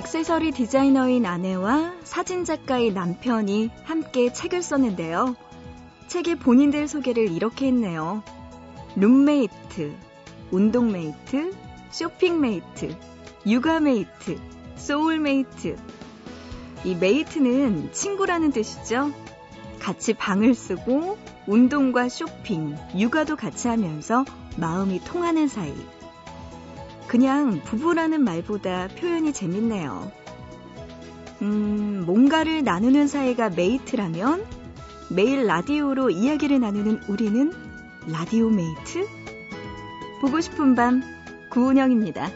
액세서리 디자이너인 아내와 사진작가의 남편이 함께 책을 썼는데요. 책의 본인들 소개를 이렇게 했네요. 룸메이트, 운동메이트, 쇼핑메이트, 육아메이트, 소울메이트. 이 메이트는 친구라는 뜻이죠. 같이 방을 쓰고 운동과 쇼핑, 육아도 같이 하면서 마음이 통하는 사이. 그냥 부부라는 말보다 표현이 재밌네요. 음, 뭔가를 나누는 사이가 메이트라면 매일 라디오로 이야기를 나누는 우리는 라디오 메이트? 보고 싶은 밤 구은영입니다.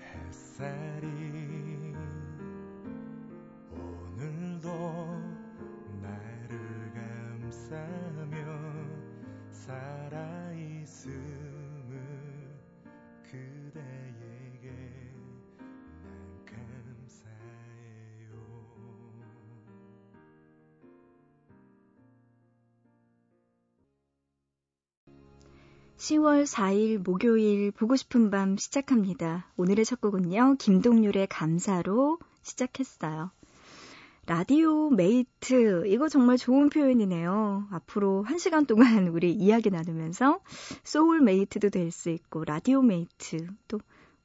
햇살 (10월 4일) 목요일 보고 싶은 밤 시작합니다. 오늘의 첫 곡은요. 김동률의 감사로 시작했어요. 라디오 메이트 이거 정말 좋은 표현이네요. 앞으로 한 시간 동안 우리 이야기 나누면서 소울 메이트도 될 수 있고 라디오 메이트 또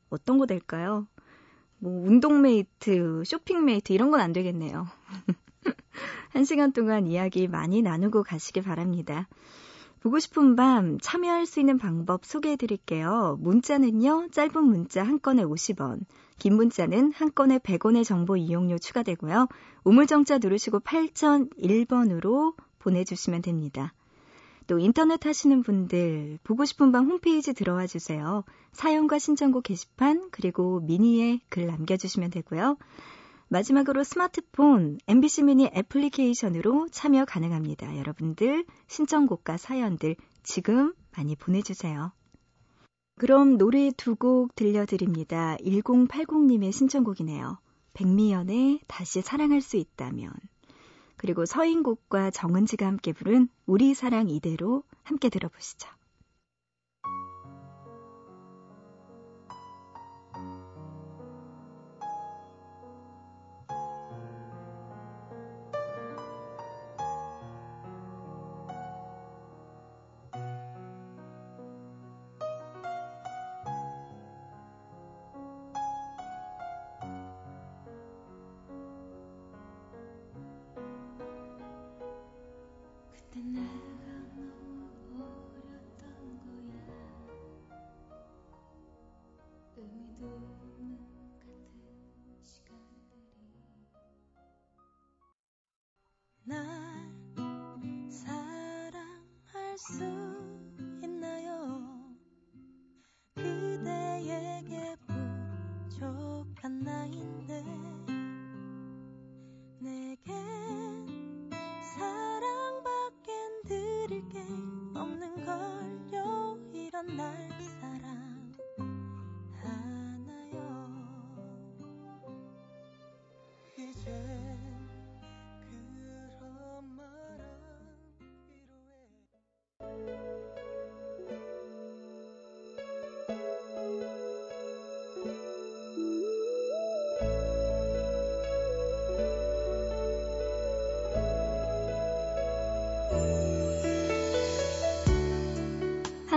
어떤 거 될까요? 뭐 운동 메이트, 쇼핑 메이트 이런 건 안 되겠네요. 한 시간 동안 이야기 많이 나누고 가시길 바랍니다. 보고 싶은 밤 참여할 수 있는 방법 소개해 드릴게요. 문자는요, 짧은 문자 한 건에 50원, 긴 문자는 한 건에 100원의 정보 이용료 추가되고요. 우물정자 누르시고 8001번으로 보내주시면 됩니다. 또 인터넷 하시는 분들 보고 싶은 밤 홈페이지 들어와 주세요. 사연과 신청곡 게시판 그리고 미니에 글 남겨주시면 되고요. 마지막으로 스마트폰 MBC 미니 애플리케이션으로 참여 가능합니다. 여러분들 신청곡과 사연들 지금 많이 보내주세요. 그럼 노래 두 곡 들려드립니다. 1080님의 신청곡이네요. 백미연의 다시 사랑할 수 있다면 그리고 서인곡과 정은지가 함께 부른 우리 사랑 이대로 함께 들어보시죠. so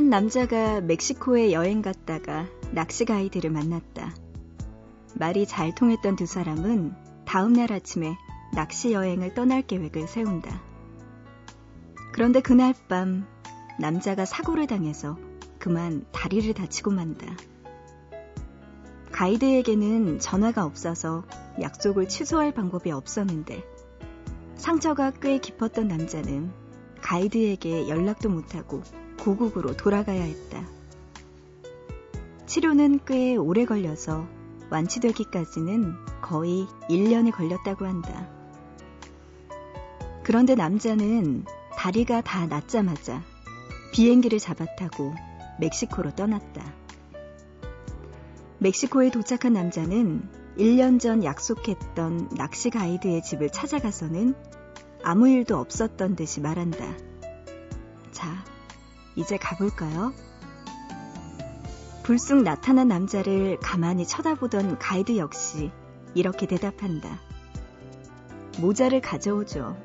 한 남자가 멕시코에 여행 갔다가 낚시 가이드를 만났다. 말이 잘 통했던 두 사람은 다음 날 아침에 낚시 여행을 떠날 계획을 세운다. 그런데 그날 밤 남자가 사고를 당해서 그만 다리를 다치고 만다. 가이드에게는 전화가 없어서 약속을 취소할 방법이 없었는데 상처가 꽤 깊었던 남자는 가이드에게 연락도 못하고 고국으로 돌아가야 했다. 치료는 꽤 오래 걸려서 완치되기까지는 거의 1년이 걸렸다고 한다. 그런데 남자는 다리가 다 낫자마자 비행기를 잡아타고 멕시코로 떠났다. 멕시코에 도착한 남자는 1년 전 약속했던 낚시 가이드의 집을 찾아가서는 아무 일도 없었던 듯이 말한다. 자, 이제 가볼까요? 불쑥 나타난 남자를 가만히 쳐다보던 가이드 역시 이렇게 대답한다. 모자를 가져오죠.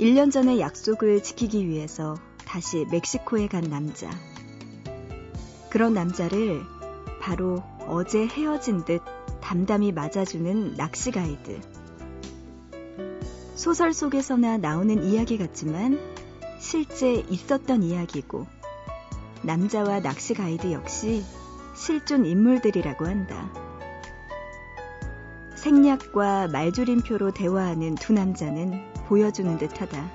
1년 전의 약속을 지키기 위해서 다시 멕시코에 간 남자. 그런 남자를 바로 어제 헤어진 듯 담담히 맞아주는 낚시 가이드. 소설 속에서나 나오는 이야기 같지만 실제 있었던 이야기고 남자와 낚시 가이드 역시 실존 인물들이라고 한다. 생략과 말조림표로 대화하는 두 남자는 보여주는 듯하다.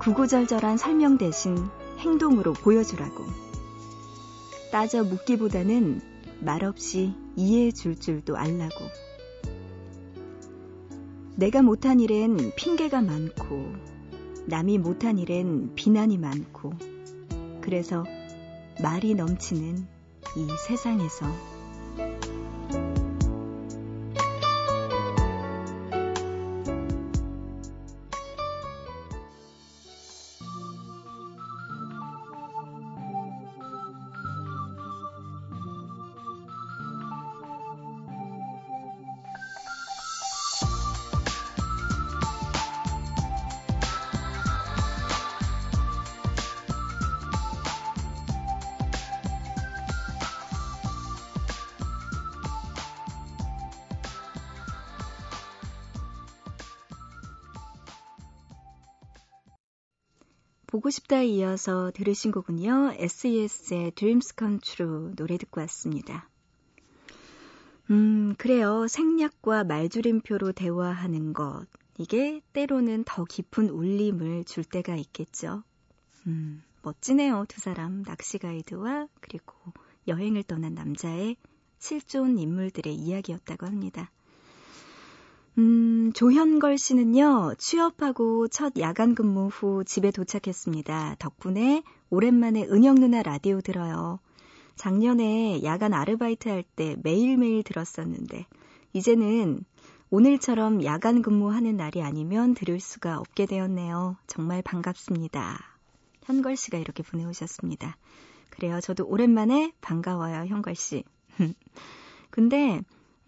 구구절절한 설명 대신 행동으로 보여주라고. 따져 묻기보다는 말없이 이해해 줄 줄도 알라고. 내가 못한 일엔 핑계가 많고, 남이 못한 일엔 비난이 많고, 그래서 말이 넘치는 이 세상에서 보고 싶다에 이어서 들으신 곡은요. SES의 Dreams Come True 노래 듣고 왔습니다. 음, 그래요. 생략과 말줄임표로 대화하는 것. 이게 때로는 더 깊은 울림을 줄 때가 있겠죠. 음, 멋지네요. 두 사람. 낚시 가이드와 그리고 여행을 떠난 남자의 실존 인물들의 이야기였다고 합니다. 음, 조현걸 씨는요, 취업하고 첫 야간 근무 후 집에 도착했습니다. 덕분에 오랜만에 은영 누나 라디오 들어요. 작년에 야간 아르바이트 할 때 매일매일 들었었는데, 이제는 오늘처럼 야간 근무하는 날이 아니면 들을 수가 없게 되었네요. 정말 반갑습니다. 현걸 씨가 이렇게 보내오셨습니다. 그래요. 저도 오랜만에 반가워요, 현걸 씨. 근데,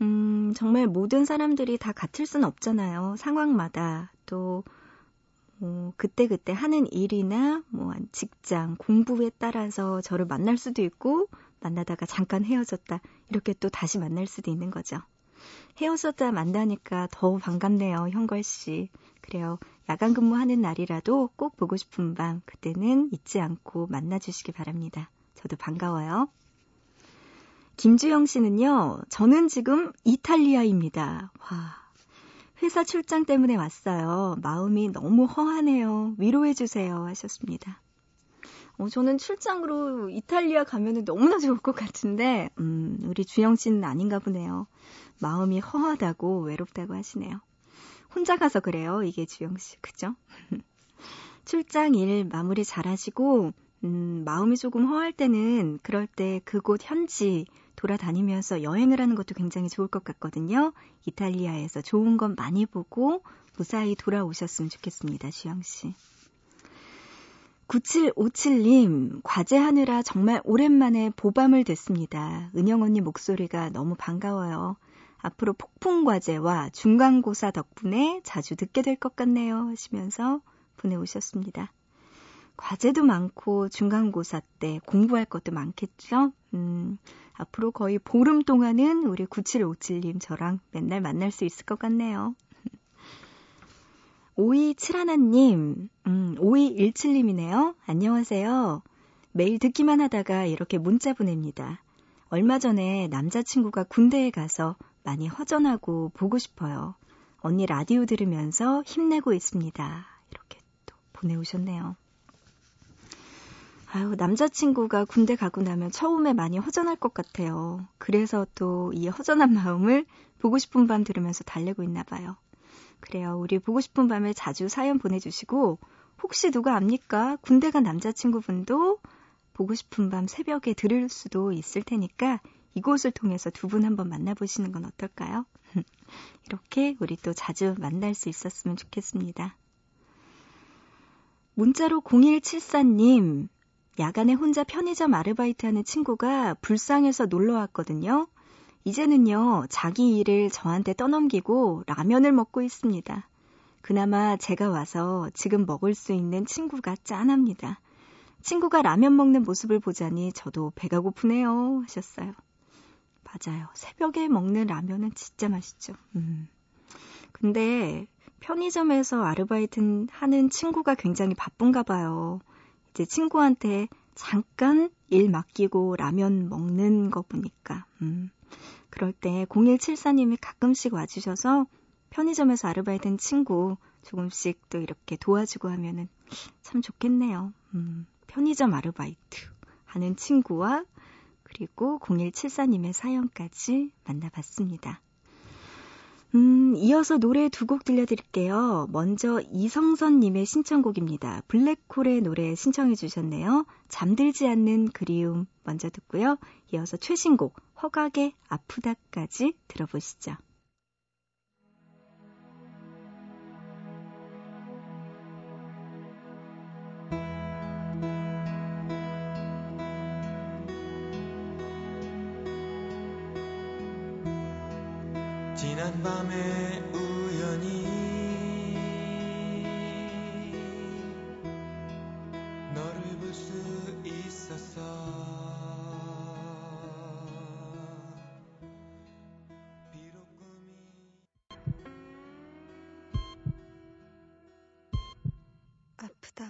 음, 정말 모든 사람들이 다 같을 순 없잖아요. 상황마다 또 뭐 그때그때 하는 일이나 뭐 직장, 공부에 따라서 저를 만날 수도 있고 만나다가 잠깐 헤어졌다. 이렇게 또 다시 만날 수도 있는 거죠. 헤어졌다 만나니까 더 반갑네요, 현걸 씨. 그래요. 야간 근무하는 날이라도 꼭 보고 싶은 밤, 그때는 잊지 않고 만나 주시기 바랍니다. 저도 반가워요. 김주영 씨는요, 저는 지금 이탈리아입니다. 와. 회사 출장 때문에 왔어요. 마음이 너무 허하네요. 위로해주세요. 하셨습니다. 어, 저는 출장으로 이탈리아 가면 너무나 좋을 것 같은데, 음, 우리 주영 씨는 아닌가 보네요. 마음이 허하다고 외롭다고 하시네요. 혼자 가서 그래요. 이게 주영 씨. 그죠? 출장 일 마무리 잘 하시고, 음, 마음이 조금 허할 때는 그럴 때 그곳 현지 돌아다니면서 여행을 하는 것도 굉장히 좋을 것 같거든요. 이탈리아에서 좋은 건 많이 보고 무사히 돌아오셨으면 좋겠습니다. 주영 씨. 9757님, 과제하느라 정말 오랜만에 보밤을 듣습니다. 은영 언니 목소리가 너무 반가워요. 앞으로 폭풍 과제와 중간고사 덕분에 자주 듣게 될 것 같네요. 하시면서 보내오셨습니다. 과제도 많고 중간고사 때 공부할 것도 많겠죠? 음, 앞으로 거의 보름 동안은 우리 9757님 저랑 맨날 만날 수 있을 것 같네요. 5271님, 음, 5217님이네요. 안녕하세요. 매일 듣기만 하다가 이렇게 문자 보냅니다. 얼마 전에 남자친구가 군대에 가서 많이 허전하고 보고 싶어요. 언니 라디오 들으면서 힘내고 있습니다. 이렇게 또 보내오셨네요. 아유, 남자친구가 군대 가고 나면 처음에 많이 허전할 것 같아요. 그래서 또 이 허전한 마음을 보고 싶은 밤 들으면서 달래고 있나 봐요. 그래요. 우리 보고 싶은 밤에 자주 사연 보내주시고, 혹시 누가 압니까? 군대 간 남자친구분도 보고 싶은 밤 새벽에 들을 수도 있을 테니까 이곳을 통해서 두 분 한번 만나보시는 건 어떨까요? 이렇게 우리 또 자주 만날 수 있었으면 좋겠습니다. 문자로 0174님, 야간에 혼자 편의점 아르바이트 하는 친구가 불쌍해서 놀러 왔거든요. 이제는요, 자기 일을 저한테 떠넘기고 라면을 먹고 있습니다. 그나마 제가 와서 지금 먹을 수 있는 친구가 짠합니다. 친구가 라면 먹는 모습을 보자니 저도 배가 고프네요. 하셨어요. 맞아요. 새벽에 먹는 라면은 진짜 맛있죠. 음. 근데 편의점에서 아르바이트 하는 친구가 굉장히 바쁜가 봐요. 이제 친구한테 잠깐 일 맡기고 라면 먹는 거 보니까, 음. 그럴 때 0174님이 가끔씩 와주셔서 편의점에서 아르바이트한 친구 조금씩 또 이렇게 도와주고 하면은 참 좋겠네요. 음. 편의점 아르바이트 하는 친구와 그리고 0174님의 사연까지 만나봤습니다. 음, 이어서 노래 두 곡 들려드릴게요. 먼저 이성선님의 신청곡입니다. 블랙홀의 노래 신청해 주셨네요. 잠들지 않는 그리움 먼저 듣고요. 이어서 최신곡 허각의 아프다까지 들어보시죠. 밤에 우연히 너를 볼 수 있었어 아프다.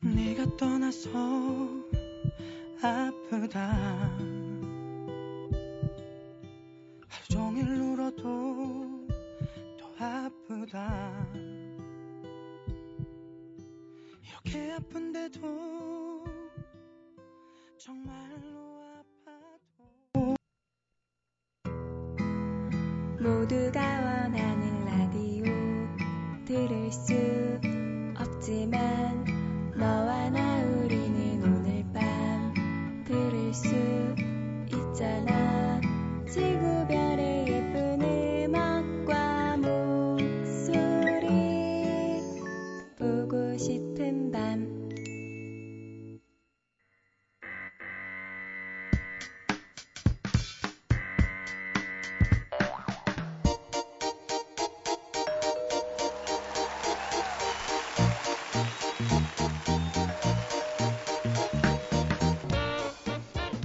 네가 떠나서 아프다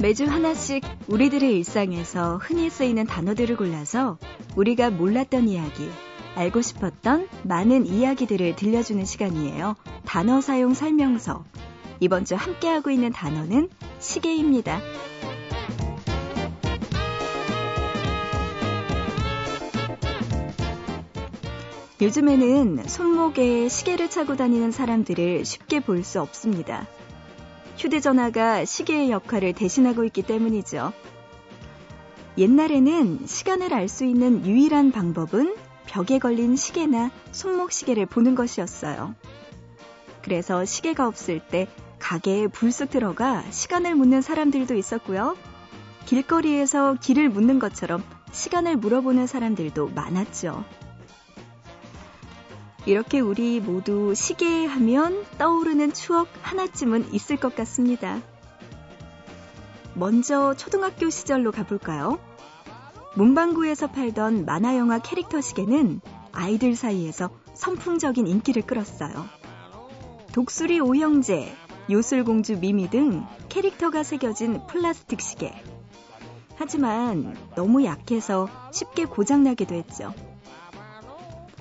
매주 하나씩 우리들의 일상에서 흔히 쓰이는 단어들을 골라서 우리가 몰랐던 이야기, 알고 싶었던 많은 이야기들을 들려주는 시간이에요. 단어 사용 설명서. 이번 주 함께하고 있는 단어는 시계입니다. 요즘에는 손목에 시계를 차고 다니는 사람들을 쉽게 볼 수 없습니다. 휴대전화가 시계의 역할을 대신하고 있기 때문이죠. 옛날에는 시간을 알 수 있는 유일한 방법은 벽에 걸린 시계나 손목 시계를 보는 것이었어요. 그래서 시계가 없을 때 가게에 불쑥 들어가 시간을 묻는 사람들도 있었고요. 길거리에서 길을 묻는 것처럼 시간을 물어보는 사람들도 많았죠. 이렇게 우리 모두 시계 하면 떠오르는 추억 하나쯤은 있을 것 같습니다. 먼저 초등학교 시절로 가볼까요? 문방구에서 팔던 만화 영화 캐릭터 시계는 아이들 사이에서 선풍적인 인기를 끌었어요. 독수리 오형제, 요술공주 미미 등 캐릭터가 새겨진 플라스틱 시계. 하지만 너무 약해서 쉽게 고장나기도 했죠.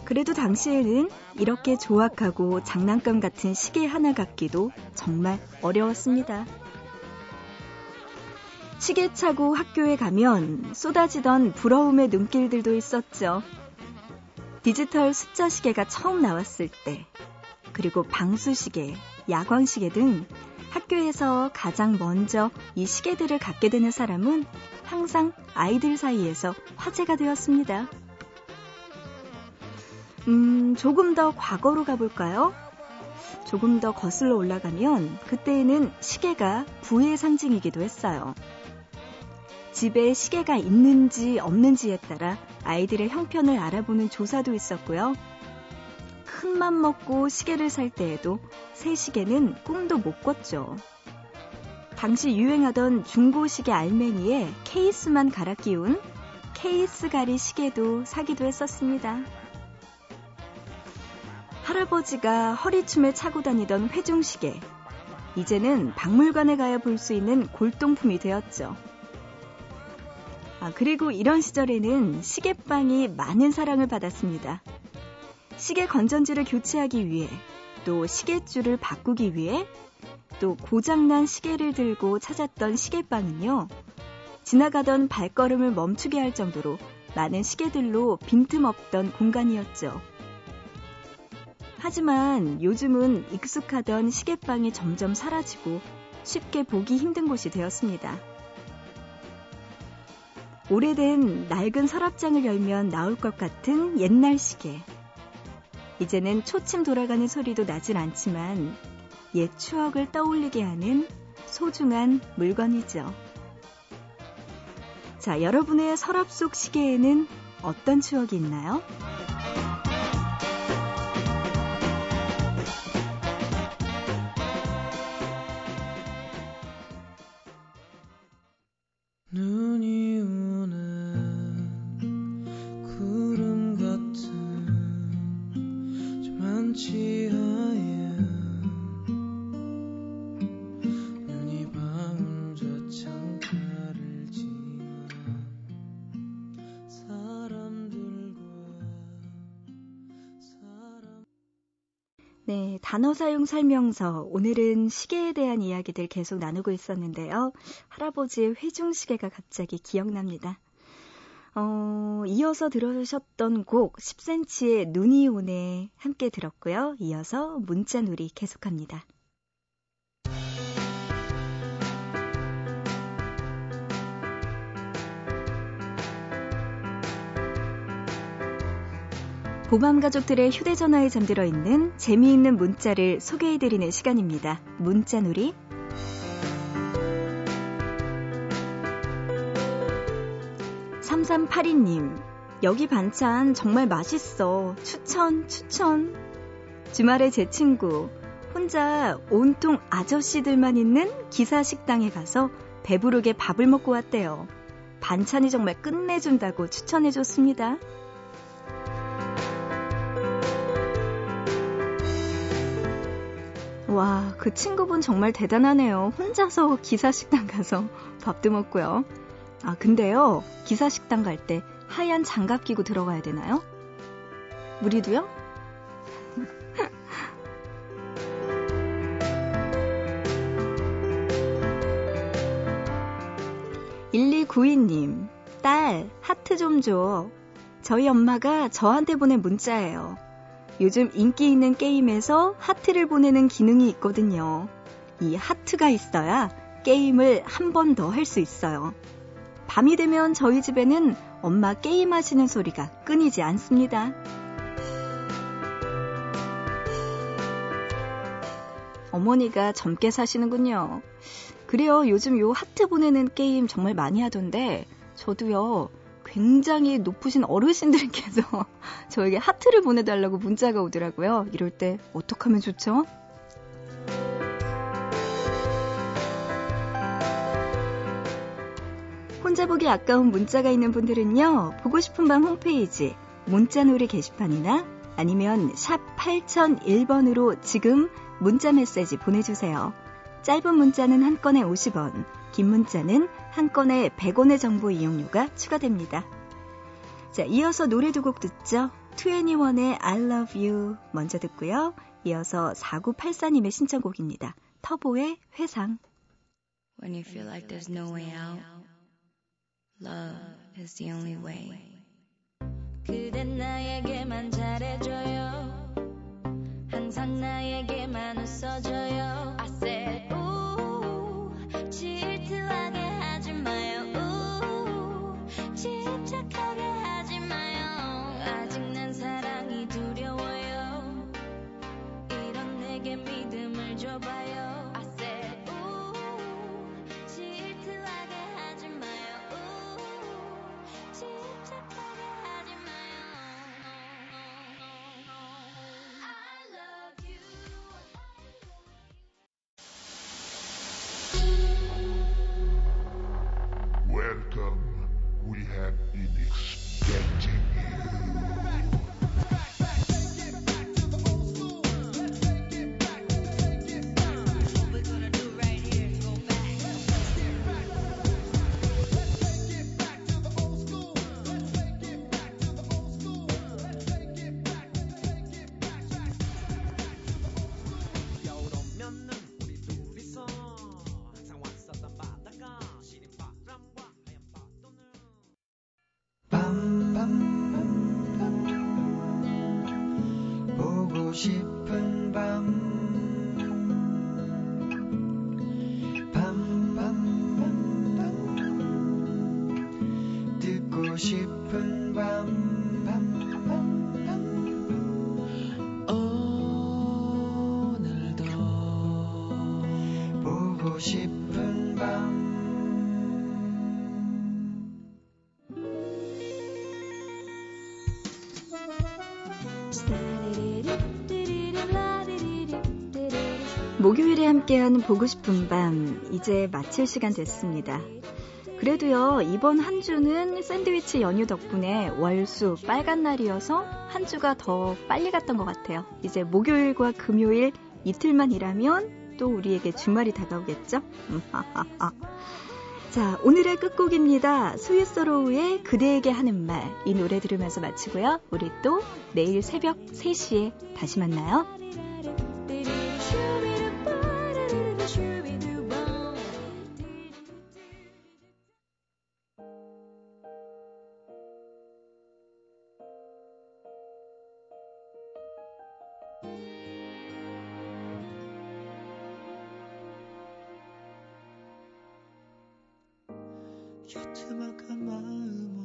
그래도 당시에는 이렇게 조악하고 장난감 같은 시계 하나 갖기도 정말 어려웠습니다. 시계 차고 학교에 가면 쏟아지던 부러움의 눈길들도 있었죠. 디지털 숫자 시계가 처음 나왔을 때, 그리고 방수시계, 야광시계 등 학교에서 가장 먼저 이 시계들을 갖게 되는 사람은 항상 아이들 사이에서 화제가 되었습니다. 음, 조금 더 과거로 가볼까요? 조금 더 거슬러 올라가면 그때에는 시계가 부의 상징이기도 했어요. 집에 시계가 있는지 없는지에 따라 아이들의 형편을 알아보는 조사도 있었고요. 큰 맘 먹고 시계를 살 때에도 새 시계는 꿈도 못 꿨죠. 당시 유행하던 중고 시계 알맹이에 케이스만 갈아 끼운 케이스 가리 시계도 사기도 했었습니다. 할아버지가 허리춤에 차고 다니던 회중시계. 이제는 박물관에 가야 볼 수 있는 골동품이 되었죠. 아, 그리고 이런 시절에는 시계빵이 많은 사랑을 받았습니다. 시계 건전지를 교체하기 위해, 또 시계줄을 바꾸기 위해, 또 고장난 시계를 들고 찾았던 시계빵은요, 지나가던 발걸음을 멈추게 할 정도로 많은 시계들로 빈틈없던 공간이었죠. 하지만 요즘은 익숙하던 시계방이 점점 사라지고 쉽게 보기 힘든 곳이 되었습니다. 오래된 낡은 서랍장을 열면 나올 것 같은 옛날 시계. 이제는 초침 돌아가는 소리도 나질 않지만 옛 추억을 떠올리게 하는 소중한 물건이죠. 자, 여러분의 서랍 속 시계에는 어떤 추억이 있나요? 네, 단어 사용 설명서. 오늘은 시계에 대한 이야기들 계속 나누고 있었는데요. 할아버지의 회중 시계가 갑자기 기억납니다. 어, 이어서 들으셨던 곡 10cm의 눈이 오네 함께 들었고요. 이어서 문자 놀이 계속합니다. 보밤 가족들의 휴대전화에 잠들어 있는 재미있는 문자를 소개해드리는 시간입니다. 문자놀이. 3382님, 여기 반찬 정말 맛있어. 추천, 추천. 주말에 제 친구, 혼자 온통 아저씨들만 있는 기사 식당에 가서 배부르게 밥을 먹고 왔대요. 반찬이 정말 끝내준다고 추천해줬습니다. 와, 그 친구분 정말 대단하네요. 혼자서 기사식당 가서 밥도 먹고요. 아, 근데요, 기사식당 갈 때 하얀 장갑 끼고 들어가야 되나요? 우리도요? 1292님, 딸, 하트 좀 줘. 저희 엄마가 저한테 보낸 문자예요. 요즘 인기 있는 게임에서 하트를 보내는 기능이 있거든요. 이 하트가 있어야 게임을 한 번 더 할 수 있어요. 밤이 되면 저희 집에는 엄마 게임하시는 소리가 끊이지 않습니다. 어머니가 젊게 사시는군요. 그래요. 요즘 요 하트 보내는 게임 정말 많이 하던데, 저도요, 굉장히 높으신 어르신들께서 저에게 하트를 보내달라고 문자가 오더라고요. 이럴 때 어떻게 하면 좋죠? 혼자 보기 아까운 문자가 있는 분들은요, 보고 싶은 밤 홈페이지, 문자놀이 게시판이나 아니면 샵 8001번으로 지금 문자 메시지 보내주세요. 짧은 문자는 한 건에 50원, 긴 문자는 한 건에 100원의 정보 이용료가 추가됩니다. 자, 이어서 노래 두 곡 듣죠. 21의 I love you 먼저 듣고요. 이어서 4984님의 신청곡입니다. 터보의 회상. When you feel like there's no way out, love is the only way. 그댄 나에게만 잘해줘요. 항상 나에게만 웃어줘요. I said, 싶은 밤 목요일에 함께하는 보고 싶은 밤, 이제 마칠 시간 됐습니다. 그래도요, 이번 한 주는 샌드위치 연휴 덕분에 월수 빨간 날이어서 한 주가 더 빨리 갔던 것 같아요. 이제 목요일과 금요일 이틀만 일하면 또 우리에게 주말이 다가오겠죠? 자, 오늘의 끝곡입니다. 스위스로우의 그대에게 하는 말. 이 노래 들으면서 마치고요. 우리 또 내일 새벽 3시에 다시 만나요. 유트막한 마음으로